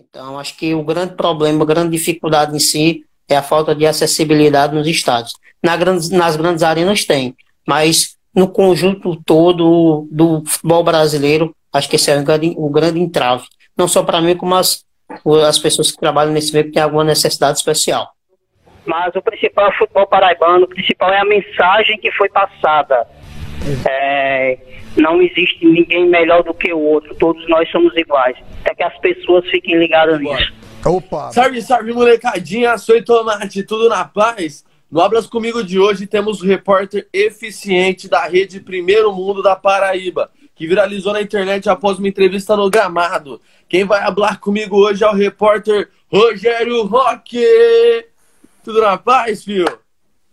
Então, acho que o grande problema, a grande dificuldade em si é a falta de acessibilidade nos estádios. Na grandes, nas grandes arenas tem, mas no conjunto todo do futebol brasileiro, acho que esse é o grande, o grande entrave. Não só para mim, como as, as pessoas que trabalham nesse meio que têm alguma necessidade especial. Mas o principal é o futebol paraibano, o principal é a mensagem que foi passada. É, não existe ninguém melhor do que o outro, todos nós somos iguais. É que as pessoas fiquem ligadas nisso. Opa! Salve, salve, molecadinha! Sou Tomate, tudo na paz? No Abras Comigo de hoje temos o repórter eficiente da rede Primeiro Mundo da Paraíba, que viralizou na internet após uma entrevista no Gramado. Quem vai falar comigo hoje é o repórter Rogério Roque. Tudo na paz, filho?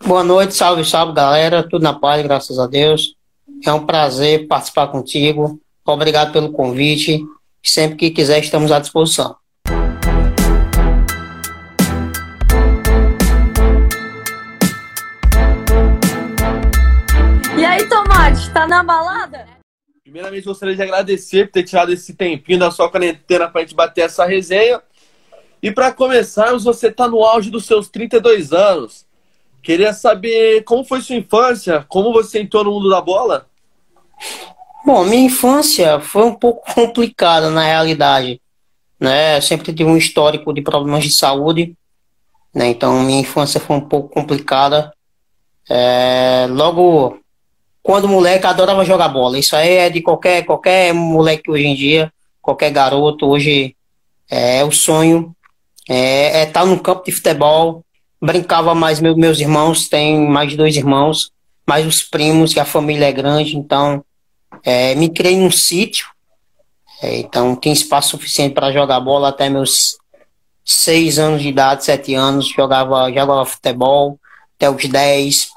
Boa noite, salve, salve, galera. Tudo na paz, graças a Deus. É um prazer participar contigo. Obrigado pelo convite. Sempre que quiser, estamos à disposição. Tomate, tá na balada? Primeiramente, gostaria de agradecer por ter tirado esse tempinho da sua quarentena pra gente bater essa resenha. E para começarmos, você tá no auge dos seus 32 anos. Queria saber como foi sua infância, como você entrou no mundo da bola? Bom, minha infância foi um pouco complicada na realidade. Né? Eu sempre tive um histórico de problemas de saúde, né? então minha infância foi um pouco complicada. É, logo quando moleque adorava jogar bola. Isso aí é de qualquer, qualquer moleque hoje em dia, qualquer garoto hoje é, o sonho. É estar é tá no campo de futebol. Brincava mais, meus, meus irmãos, tem mais de dois irmãos, mais os primos, que a família é grande, então é, me criei num sítio. É, então tem espaço suficiente para jogar bola até meus seis anos de idade, sete anos, jogava, jogava futebol até os dez.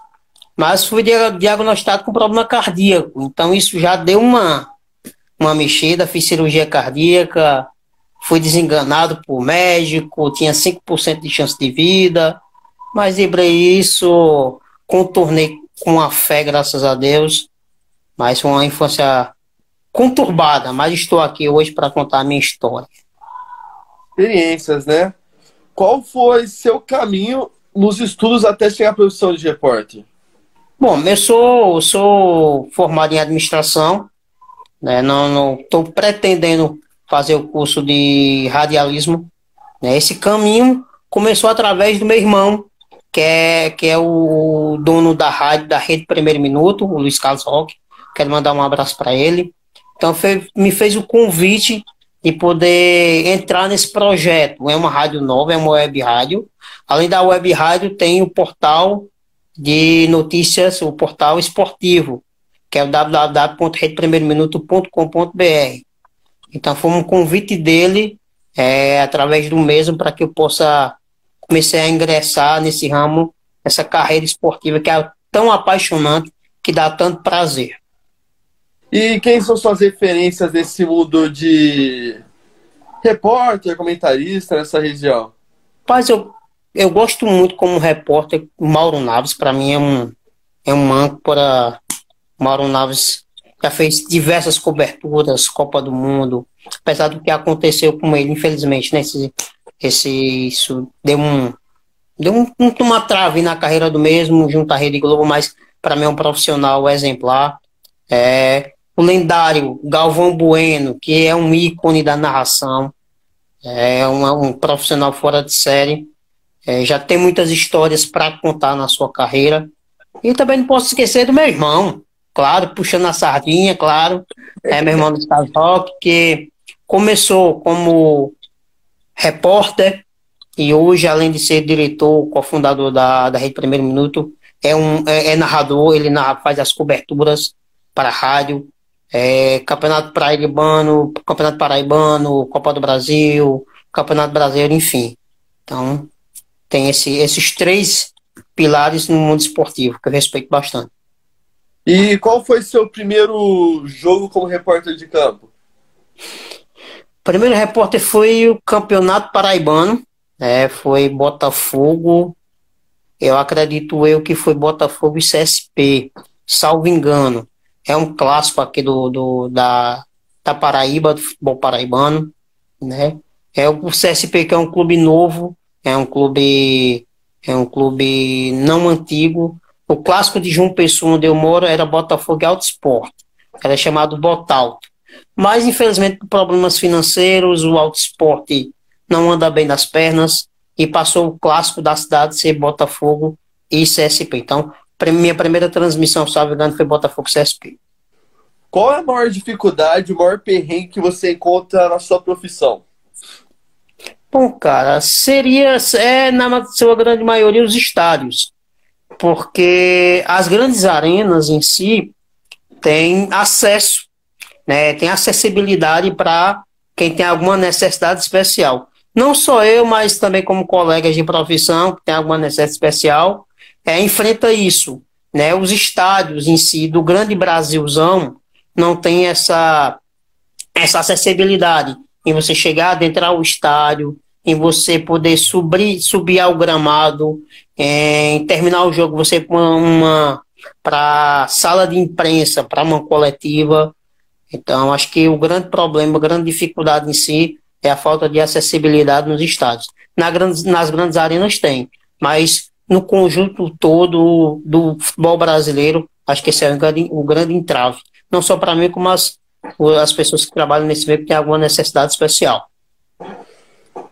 Mas fui diagnosticado com problema cardíaco. Então isso já deu uma, uma mexida, fiz cirurgia cardíaca, fui desenganado por médico, tinha 5% de chance de vida, mas librei isso, contornei com a fé, graças a Deus. Mas foi uma infância conturbada, mas estou aqui hoje para contar a minha história. Experiências, né? Qual foi seu caminho nos estudos até chegar à profissão de repórter? Bom, eu sou, sou formado em administração, né? não estou pretendendo fazer o curso de radialismo. Né? Esse caminho começou através do meu irmão, que é, que é o dono da rádio da Rede Primeiro Minuto, o Luiz Carlos Roque. Quero mandar um abraço para ele. Então, foi, me fez o convite de poder entrar nesse projeto. É uma rádio nova, é uma web rádio. Além da web rádio, tem o portal de notícias, o portal esportivo, que é o www.redeprimeirominuto.com.br. Então foi um convite dele, é, através do mesmo, para que eu possa começar a ingressar nesse ramo, essa carreira esportiva que é tão apaixonante, que dá tanto prazer. E quem são suas referências nesse mundo de repórter, comentarista nessa região? Paz, eu eu gosto muito como repórter Mauro Naves, para mim é um é um âncora. Mauro Naves já fez diversas coberturas, Copa do Mundo, apesar do que aconteceu com ele, infelizmente, né? Esse, isso deu um deu um, uma trave na carreira do mesmo junto à Rede Globo, mas para mim é um profissional exemplar. É, o lendário Galvão Bueno, que é um ícone da narração, é um, um profissional fora de série. É, já tem muitas histórias para contar na sua carreira. E também não posso esquecer do meu irmão, claro, puxando a sardinha, claro. É meu irmão do Estado Rock, que começou como repórter e hoje, além de ser diretor, cofundador da, da Rede Primeiro Minuto, é, um, é, é narrador, ele narra, faz as coberturas para a rádio, é, Campeonato Paraibano, Campeonato Paraibano, Copa do Brasil, Campeonato Brasileiro, enfim. Então, tem esse, esses três pilares no mundo esportivo, que eu respeito bastante. E qual foi seu primeiro jogo como repórter de campo? Primeiro repórter foi o Campeonato Paraibano, né, foi Botafogo, eu acredito eu que foi Botafogo e CSP, salvo engano. É um clássico aqui do, do da, da Paraíba, do futebol paraibano, né? É o CSP que é um clube novo, é um clube é um clube não antigo. O clássico de João Pessoa, onde eu moro, era Botafogo Alto Esporte. Era chamado Botalto. Mas, infelizmente, por problemas financeiros, o Alto Esporte não anda bem das pernas e passou o clássico da cidade ser Botafogo e CSP. Então, minha primeira transmissão, salve engano, foi Botafogo CSP. Qual é a maior dificuldade, o maior perrengue que você encontra na sua profissão? Bom, cara, seria, é, na sua grande maioria, os estádios. Porque as grandes arenas em si têm acesso, né, tem acessibilidade para quem tem alguma necessidade especial. Não só eu, mas também como colegas de profissão que tem alguma necessidade especial, é, enfrenta isso. Né? Os estádios em si do grande Brasilzão não tem essa, essa acessibilidade em você chegar, adentrar o estádio, em você poder subir, subir ao gramado, em terminar o jogo, você uma, uma para sala de imprensa, para uma coletiva. Então, acho que o grande problema, a grande dificuldade em si é a falta de acessibilidade nos estádios. Na grandes, nas grandes arenas tem, mas no conjunto todo do futebol brasileiro, acho que esse é o grande, o grande entrave. Não só para mim, como as, as pessoas que trabalham nesse meio que têm alguma necessidade especial.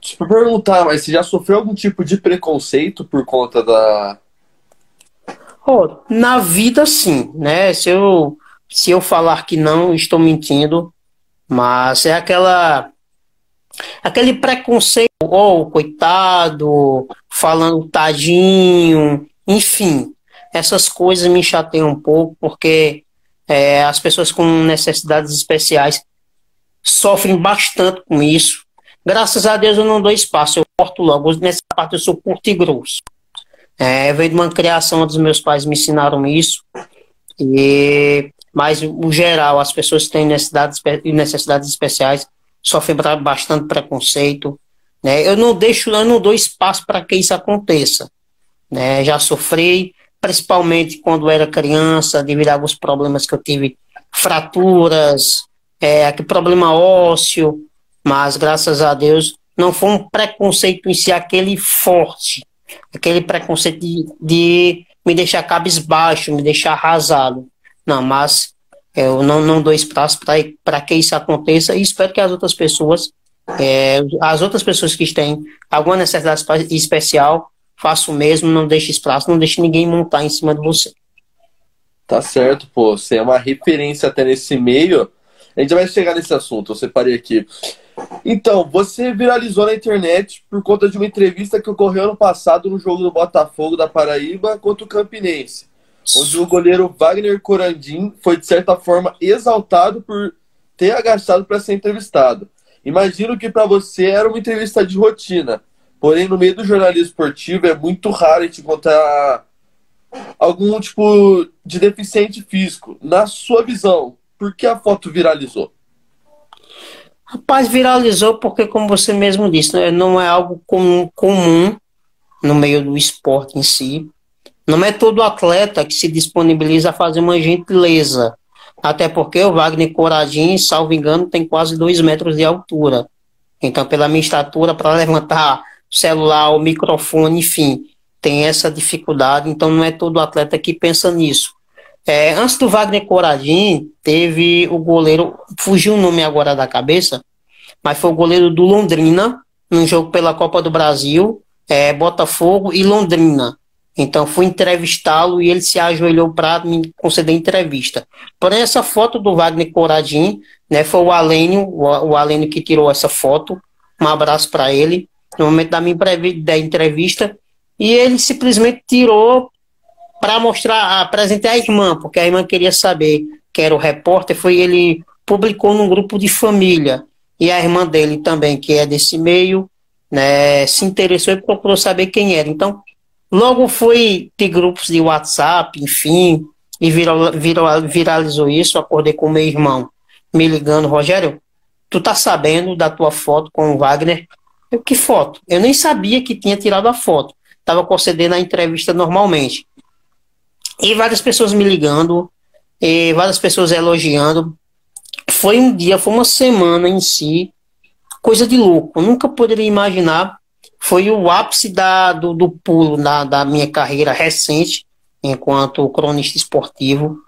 Deixa eu perguntar, mas você já sofreu algum tipo de preconceito por conta da. Oh, na vida, sim, né? Se eu, se eu falar que não, estou mentindo, mas é aquela aquele preconceito, oh, coitado, falando tadinho, enfim, essas coisas me chateiam um pouco, porque é, as pessoas com necessidades especiais sofrem bastante com isso. Graças a Deus eu não dou espaço, eu corto logo. Nessa parte eu sou curto e grosso. É, veio de uma criação dos meus pais, me ensinaram isso. E, mas, no geral, as pessoas que têm necessidades, necessidades especiais sofrem bastante preconceito. Né? Eu não deixo, eu não dou espaço para que isso aconteça. Né? Já sofri, principalmente quando era criança, devido a alguns problemas que eu tive, fraturas, é, problema ósseo, mas graças a Deus não foi um preconceito em si aquele forte, aquele preconceito de, de me deixar cabisbaixo, me deixar arrasado. Não, mas eu não, não dou espaço para que isso aconteça e espero que as outras pessoas, é, as outras pessoas que têm alguma necessidade especial, façam o mesmo, não deixe espaço, não deixe ninguém montar em cima de você. Tá certo, pô. Você é uma referência até nesse meio. A gente vai chegar nesse assunto, eu separei aqui. Então, você viralizou na internet por conta de uma entrevista que ocorreu ano passado no jogo do Botafogo da Paraíba contra o Campinense onde o goleiro Wagner Corandim foi, de certa forma, exaltado por ter agachado para ser entrevistado. Imagino que para você era uma entrevista de rotina, porém, no meio do jornalismo esportivo é muito raro te encontrar algum tipo de deficiente físico. Na sua visão, por que a foto viralizou? Rapaz, viralizou porque, como você mesmo disse, né, não é algo comum, comum no meio do esporte em si. Não é todo atleta que se disponibiliza a fazer uma gentileza. Até porque o Wagner Coradinho, salvo engano, tem quase dois metros de altura. Então, pela minha estatura, para levantar o celular, o microfone, enfim, tem essa dificuldade. Então, não é todo atleta que pensa nisso. É, antes do Wagner Coradinho, teve o goleiro, fugiu o nome agora da cabeça, mas foi o goleiro do Londrina, num jogo pela Copa do Brasil, é, Botafogo e Londrina. Então fui entrevistá-lo e ele se ajoelhou para me conceder entrevista. Porém, essa foto do Wagner Coradinho, né, foi o Alênio, o, Alênio que tirou essa foto. Um abraço para ele no momento da minha da entrevista. E ele simplesmente tirou para mostrar, apresentar a irmã, porque a irmã queria saber que era o repórter. Foi ele publicou num grupo de família e a irmã dele também, que é desse meio, né, se interessou e procurou saber quem era. Então Logo fui de grupos de WhatsApp, enfim, e viral, viral, viralizou isso. Acordei com meu irmão me ligando, Rogério, tu tá sabendo da tua foto com o Wagner? Eu, que foto? Eu nem sabia que tinha tirado a foto. Tava concedendo a entrevista normalmente. E várias pessoas me ligando, e várias pessoas elogiando. Foi um dia, foi uma semana em si, coisa de louco. Eu nunca poderia imaginar. Foi o ápice da, do, do pulo da, da minha carreira recente enquanto cronista esportivo,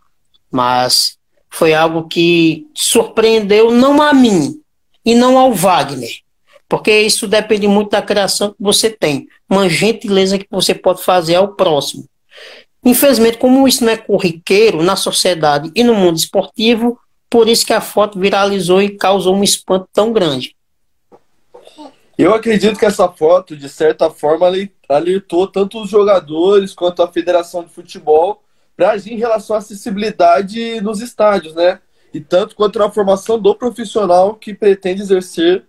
mas foi algo que surpreendeu não a mim e não ao Wagner, porque isso depende muito da criação que você tem, uma gentileza que você pode fazer ao próximo. Infelizmente, como isso não é corriqueiro na sociedade e no mundo esportivo, por isso que a foto viralizou e causou um espanto tão grande. Eu acredito que essa foto, de certa forma, alertou tanto os jogadores quanto a Federação de Futebol para agir em relação à acessibilidade nos estádios, né? E tanto quanto na formação do profissional que pretende exercer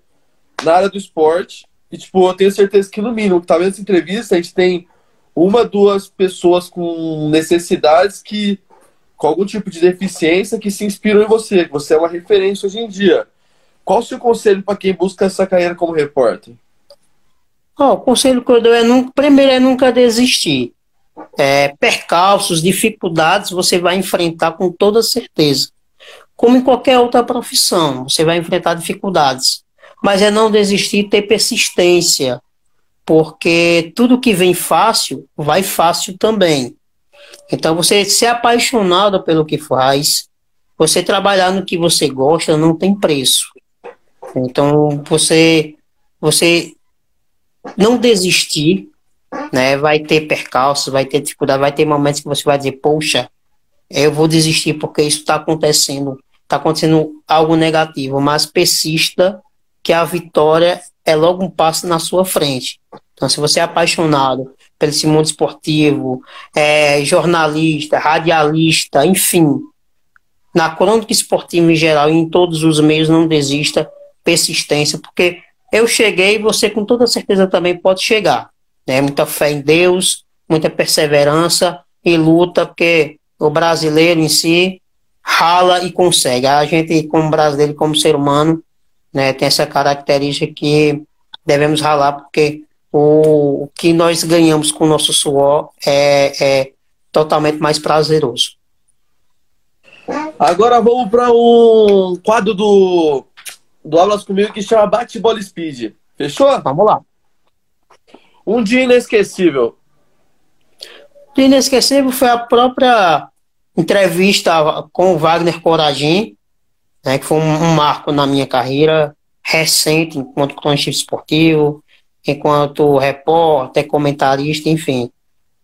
na área do esporte. E, tipo, eu tenho certeza que, no mínimo, que tá vendo entrevista, a gente tem uma, duas pessoas com necessidades que, com algum tipo de deficiência, que se inspiram em você, que você é uma referência hoje em dia. Qual o seu conselho para quem busca essa carreira como repórter? Oh, o conselho que eu dou é, nunca, primeiro, é nunca desistir. É, percalços, dificuldades você vai enfrentar com toda certeza. Como em qualquer outra profissão, você vai enfrentar dificuldades. Mas é não desistir ter persistência, porque tudo que vem fácil, vai fácil também. Então, você ser apaixonado pelo que faz, você trabalhar no que você gosta, não tem preço. Então, você, você não desistir, né? Vai ter percalços, vai ter dificuldade, vai ter momentos que você vai dizer, poxa, eu vou desistir porque isso está acontecendo, está acontecendo algo negativo, mas persista que a vitória é logo um passo na sua frente. Então, se você é apaixonado pelo esse mundo esportivo, é jornalista, radialista, enfim, na crônica esportiva em geral e em todos os meios, não desista, persistência, porque eu cheguei e você com toda certeza também pode chegar. Né? Muita fé em Deus, muita perseverança e luta, porque o brasileiro em si rala e consegue. A gente, como brasileiro, como ser humano, né, tem essa característica que devemos ralar, porque o, que nós ganhamos com o nosso suor é, é totalmente mais prazeroso. Agora vamos para um quadro do do Aulas Comigo que chama Bate-Bola Speed. Fechou? Vamos lá. Um dia inesquecível. O dia inesquecível foi a própria entrevista com o Wagner Coragin, né, que foi um, marco na minha carreira recente, enquanto cronista esportivo, enquanto repórter, comentarista, enfim.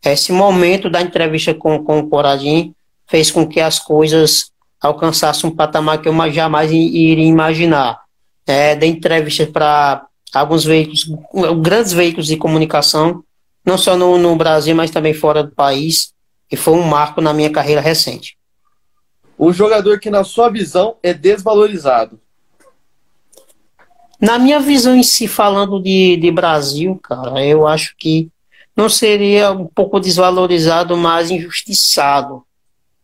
Esse momento da entrevista com, com o Coragin fez com que as coisas alcançassem um patamar que eu jamais iria imaginar é, dei entrevistas para alguns veículos, grandes veículos de comunicação, não só no, no Brasil, mas também fora do país, e foi um marco na minha carreira recente. Um jogador que, na sua visão, é desvalorizado. Na minha visão em si, falando de, de Brasil, cara, eu acho que não seria um pouco desvalorizado, mas injustiçado,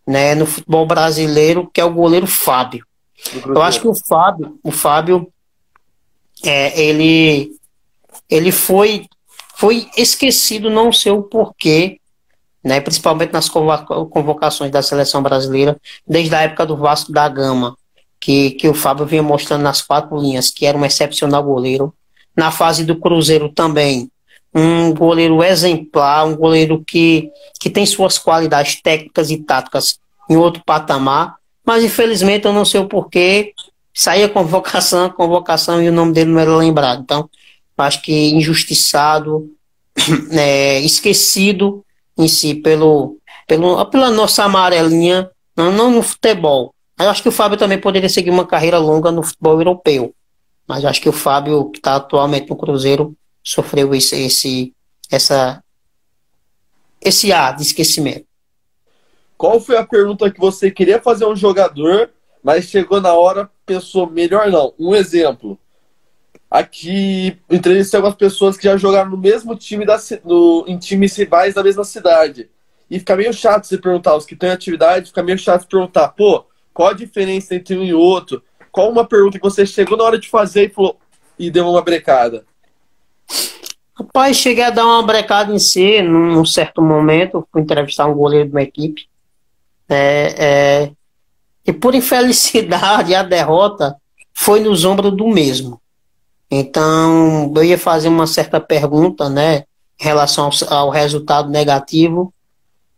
né, no futebol brasileiro, que é o goleiro Fábio. Eu acho que o Fábio, o Fábio, é, ele, ele foi, foi esquecido, não sei o porquê, né, principalmente nas convocações da seleção brasileira, desde a época do Vasco da Gama, que, que o Fábio vinha mostrando nas quatro linhas, que era um excepcional goleiro. Na fase do Cruzeiro também, um goleiro exemplar, um goleiro que, que tem suas qualidades técnicas e táticas em outro patamar, mas infelizmente eu não sei o porquê, saía convocação, convocação e o nome dele não era lembrado. Então, acho que injustiçado, é, esquecido em si pelo, pelo, pela nossa amarelinha, não, não no futebol. Mas acho que o Fábio também poderia seguir uma carreira longa no futebol europeu. Mas acho que o Fábio, que está atualmente no Cruzeiro, sofreu esse, esse, essa, esse ar de esquecimento. Qual foi a pergunta que você queria fazer a um jogador, mas chegou na hora, pensou, melhor não? Um exemplo. Aqui entrevistei algumas pessoas que já jogaram no mesmo time da, no, em times rivais da mesma cidade. E fica meio chato você perguntar, os que têm atividade, fica meio chato você perguntar, pô, qual a diferença entre um e outro? Qual uma pergunta que você chegou na hora de fazer e, falou, e deu uma brecada? Rapaz, cheguei a dar uma brecada em si, num certo momento, fui entrevistar um goleiro de uma equipe. É, é, e por infelicidade, a derrota foi nos ombros do mesmo. Então, eu ia fazer uma certa pergunta, né, em relação ao, ao resultado negativo,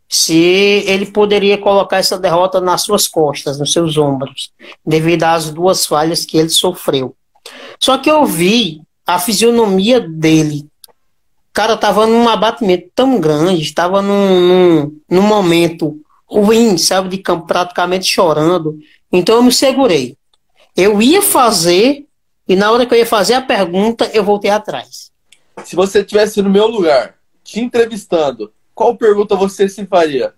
se ele poderia colocar essa derrota nas suas costas, nos seus ombros, devido às duas falhas que ele sofreu. Só que eu vi a fisionomia dele. O cara tava num abatimento tão grande, estava num, num, num momento ruim, sabe, de campo, praticamente chorando. Então eu me segurei. Eu ia fazer, e na hora que eu ia fazer a pergunta, eu voltei atrás. Se você tivesse no meu lugar, te entrevistando, qual pergunta você se faria?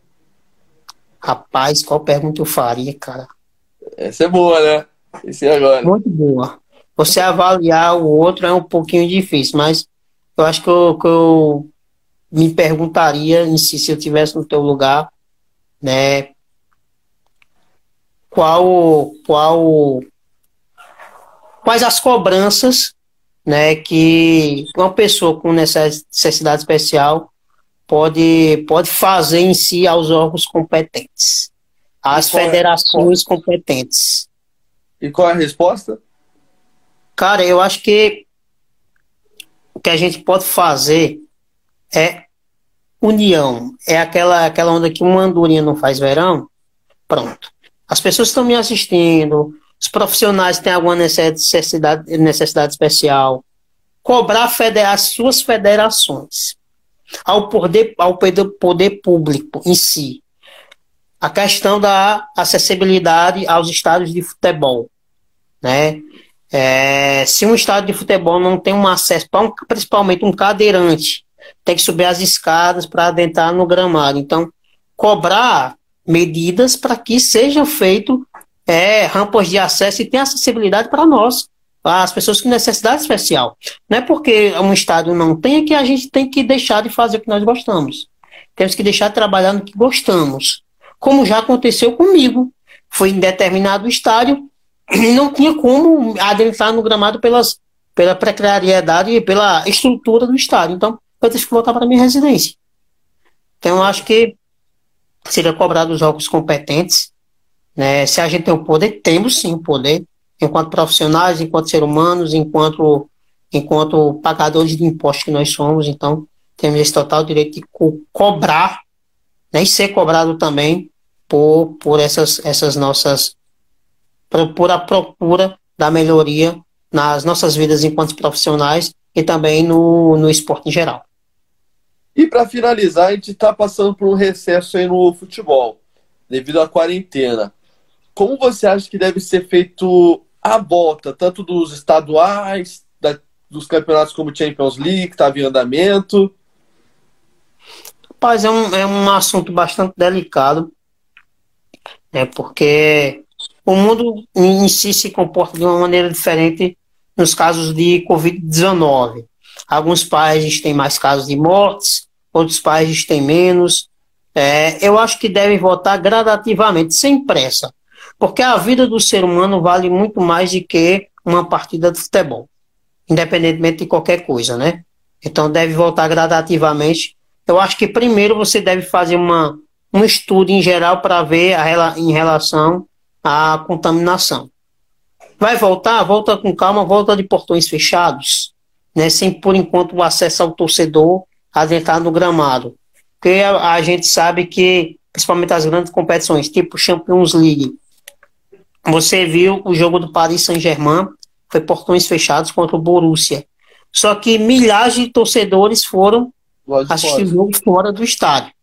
Rapaz, qual pergunta eu faria, cara? Essa é boa, né? Esse é agora. Muito boa. Você avaliar o outro é um pouquinho difícil, mas eu acho que eu, que eu me perguntaria si, se eu tivesse no teu lugar, né? Qual, qual, quais as cobranças, né, que uma pessoa com necessidade especial pode, pode fazer em si aos órgãos competentes, às é federações é competentes. E qual é a resposta? Cara, eu acho que o que a gente pode fazer é união. É aquela, aquela onda que uma andorinha não faz verão. Pronto. As pessoas estão me assistindo, os profissionais têm alguma necessidade, necessidade especial. Cobrar as suas federações ao poder, ao poder público em si. A questão da acessibilidade aos estádios de futebol. Né? É, se um estádio de futebol não tem um acesso, principalmente um cadeirante, tem que subir as escadas para adentrar no gramado. Então, cobrar medidas para que seja feito é, rampas de acesso e tenha acessibilidade para nós, as pessoas com necessidade especial. Não é porque um estádio não tem que a gente tem que deixar de fazer o que nós gostamos. Temos que deixar de trabalhar no que gostamos. Como já aconteceu comigo. Foi em determinado estádio e não tinha como adentrar no gramado pelas, pela precariedade e pela estrutura do estádio. Então, eu tive que voltar para minha residência. Então, acho que seria cobrado os órgãos competentes. Né? Se a gente tem o poder, temos sim o poder enquanto profissionais, enquanto seres humanos, enquanto, enquanto pagadores de impostos que nós somos. Então, temos esse total direito de co cobrar né, e ser cobrado também por, por essas, essas nossas. Por, por a procura da melhoria nas nossas vidas enquanto profissionais e também no, no esporte em geral. E para finalizar, a gente está passando por um recesso aí no futebol, devido à quarentena. Como você acha que deve ser feito a volta, tanto dos estaduais, da, dos campeonatos como Champions League, que estava em andamento? Rapaz, é um, é um assunto bastante delicado, né, porque o mundo em si se comporta de uma maneira diferente nos casos de Covid-19. Alguns países têm mais casos de mortes, outros países têm menos. É, eu acho que devem votar gradativamente, sem pressa porque a vida do ser humano vale muito mais do que uma partida de futebol, independentemente de qualquer coisa, né? Então deve voltar gradativamente. Eu acho que primeiro você deve fazer uma, um estudo em geral para ver a, em relação à contaminação. Vai voltar? Volta com calma, volta de portões fechados, né? Sem por enquanto o acesso ao torcedor adentrar no gramado. Porque a, a gente sabe que, principalmente as grandes competições, tipo Champions League, você viu o jogo do Paris Saint-Germain, foi portões fechados contra o Borussia. Só que milhares de torcedores foram assistir o jogo fora do estádio.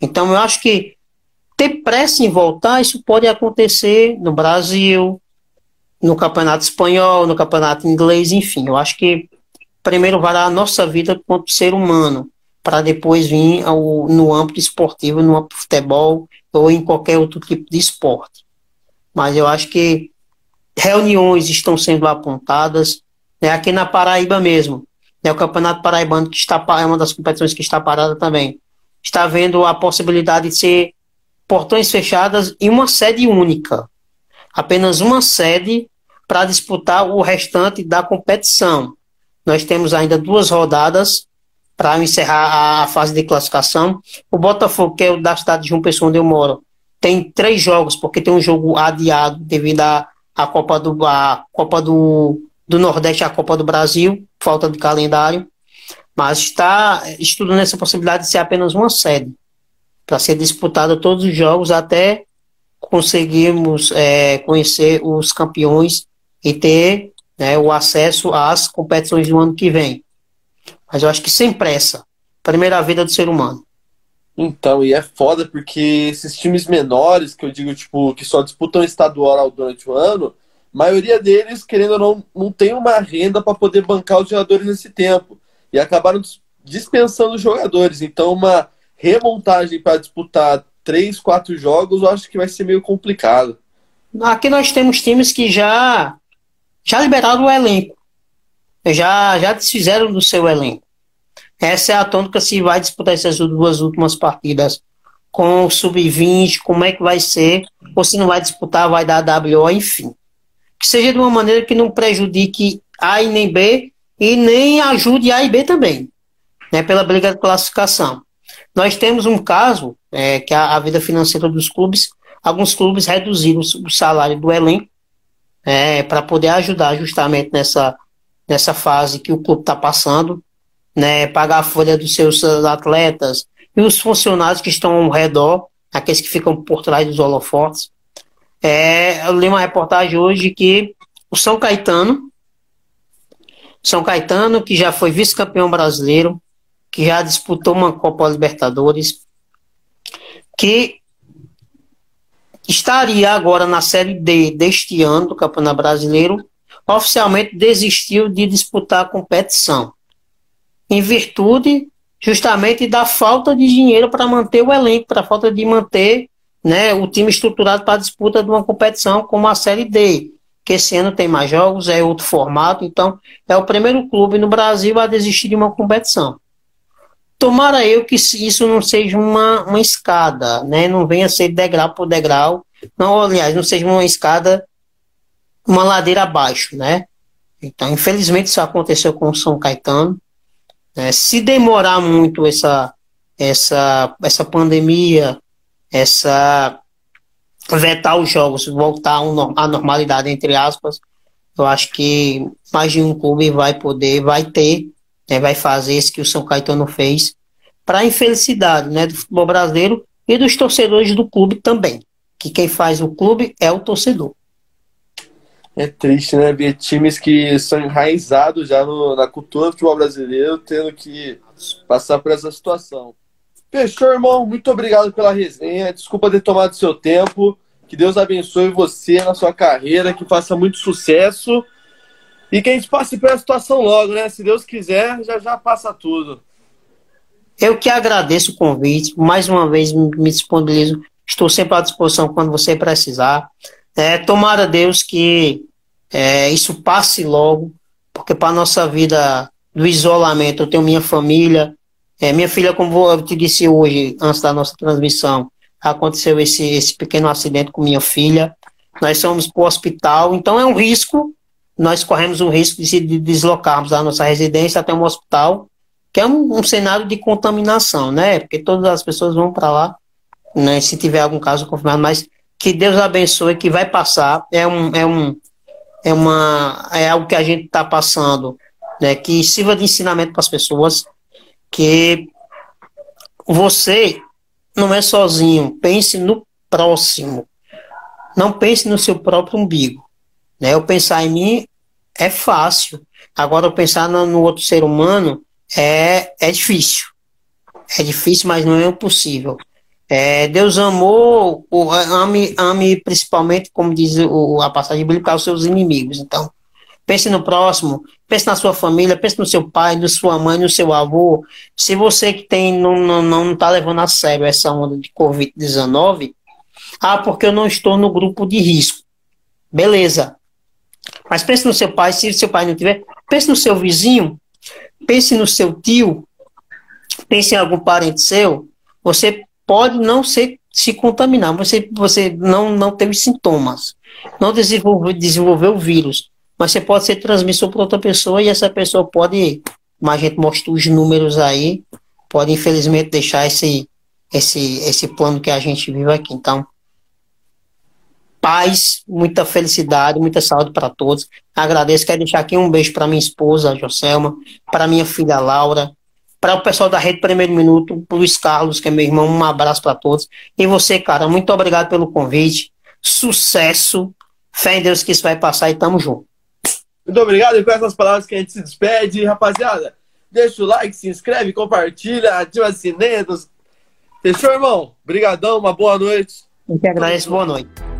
Então eu acho que ter pressa em voltar, isso pode acontecer no Brasil, no Campeonato Espanhol, no Campeonato Inglês, enfim. Eu acho que primeiro vai a nossa vida quanto ser humano, para depois vir ao, no âmbito esportivo, no âmbito futebol ou em qualquer outro tipo de esporte. Mas eu acho que reuniões estão sendo apontadas, né, aqui na Paraíba mesmo, né, o Campeonato Paraibano, que está, é uma das competições que está parada também, está vendo a possibilidade de ser portões fechadas em uma sede única, apenas uma sede para disputar o restante da competição. Nós temos ainda duas rodadas para encerrar a fase de classificação. O Botafogo, que é o da cidade de João Pessoa, onde eu moro, tem três jogos, porque tem um jogo adiado devido à, à Copa do a Copa do do Nordeste a Copa do Brasil, falta de calendário, mas está estudando essa possibilidade de ser apenas uma sede, para ser disputada todos os jogos até conseguirmos é, conhecer os campeões e ter né, o acesso às competições do ano que vem. Mas eu acho que sem pressa. Primeira vida do ser humano. Então, e é foda porque esses times menores, que eu digo, tipo, que só disputam estadual durante o ano, a maioria deles, querendo ou não, não tem uma renda para poder bancar os jogadores nesse tempo. E acabaram dispensando os jogadores. Então, uma remontagem para disputar três, quatro jogos, eu acho que vai ser meio complicado. Aqui nós temos times que já já liberaram o elenco. Já, já desfizeram do seu elenco. Essa é a tônica se vai disputar essas duas últimas partidas com o sub-20, como é que vai ser, ou se não vai disputar, vai dar WO, enfim. Que seja de uma maneira que não prejudique A e nem B e nem ajude A e B também, né, pela briga de classificação. Nós temos um caso, é, que a, a vida financeira dos clubes, alguns clubes reduziram o salário do elenco é, para poder ajudar justamente nessa, nessa fase que o clube está passando, né, pagar a folha dos seus atletas e os funcionários que estão ao redor, aqueles que ficam por trás dos holofotes. É, eu li uma reportagem hoje que o São Caetano, São Caetano, que já foi vice-campeão brasileiro, que já disputou uma Copa Libertadores, que estaria agora na Série D deste ano do Campeonato Brasileiro, oficialmente desistiu de disputar a competição, em virtude justamente da falta de dinheiro para manter o elenco, para a falta de manter né, o time estruturado para a disputa de uma competição como a Série D, que esse ano tem mais jogos, é outro formato, então é o primeiro clube no Brasil a desistir de uma competição. Tomara eu que isso não seja uma, uma escada, né? Não venha ser degrau por degrau. Não, aliás, não seja uma escada, uma ladeira abaixo, né? Então, infelizmente, isso aconteceu com o São Caetano. Né? Se demorar muito essa, essa, essa pandemia, essa vetar os jogos, voltar à normalidade, entre aspas, eu acho que mais de um clube vai poder, vai ter né, vai fazer isso que o São Caetano fez para a infelicidade né, do futebol brasileiro e dos torcedores do clube também. Que quem faz o clube é o torcedor. É triste, né? Ver times que são enraizados já no, na cultura do futebol brasileiro tendo que passar por essa situação. Fechou, irmão. Muito obrigado pela resenha. Desculpa ter tomado seu tempo. Que Deus abençoe você na sua carreira, que faça muito sucesso e que a gente passe pela situação logo, né? Se Deus quiser, já já passa tudo. Eu que agradeço o convite, mais uma vez me disponibilizo, estou sempre à disposição quando você precisar. É, tomara Deus que é, isso passe logo, porque para a nossa vida do isolamento, eu tenho minha família, é, minha filha, como eu te disse hoje, antes da nossa transmissão, aconteceu esse, esse pequeno acidente com minha filha, nós somos para o hospital, então é um risco, nós corremos o risco de deslocarmos da nossa residência até um hospital, que é um, um cenário de contaminação, né? Porque todas as pessoas vão para lá, né? Se tiver algum caso confirmado, mas que Deus abençoe, que vai passar, é um, é um, é uma, é algo que a gente está passando, né? Que sirva de ensinamento para as pessoas, que você não é sozinho, pense no próximo, não pense no seu próprio umbigo. Né? Eu pensar em mim é fácil. Agora, eu pensar no, no outro ser humano é, é difícil. É difícil, mas não é impossível. É, Deus amou, o, ame, ame principalmente, como diz o, a passagem bíblica, os seus inimigos. Então, pense no próximo, pense na sua família, pense no seu pai, na sua mãe, no seu avô. Se você que tem não está não, não tá levando a sério essa onda de Covid-19, ah, porque eu não estou no grupo de risco. Beleza. Mas pense no seu pai, se seu pai não tiver, pense no seu vizinho, pense no seu tio, pense em algum parente seu, você pode não ser, se contaminar, você, você não, não teve sintomas, não desenvolveu, desenvolveu o vírus, mas você pode ser transmissor para outra pessoa e essa pessoa pode, como a gente mostrou os números aí, pode infelizmente deixar esse, esse, esse plano que a gente vive aqui. Então, paz, muita felicidade, muita saúde para todos. Agradeço, quero deixar aqui um beijo para minha esposa, Joselma, para minha filha Laura, para o pessoal da Rede Primeiro Minuto, o Luiz Carlos, que é meu irmão, um abraço para todos. E você, cara, muito obrigado pelo convite. Sucesso. Fé em Deus que isso vai passar e tamo junto. Muito obrigado. E com essas palavras que a gente se despede, rapaziada. Deixa o like, se inscreve, compartilha, ativa as sinetas. Fechou, irmão? Obrigadão, uma boa noite. Eu que agradeço, boa noite.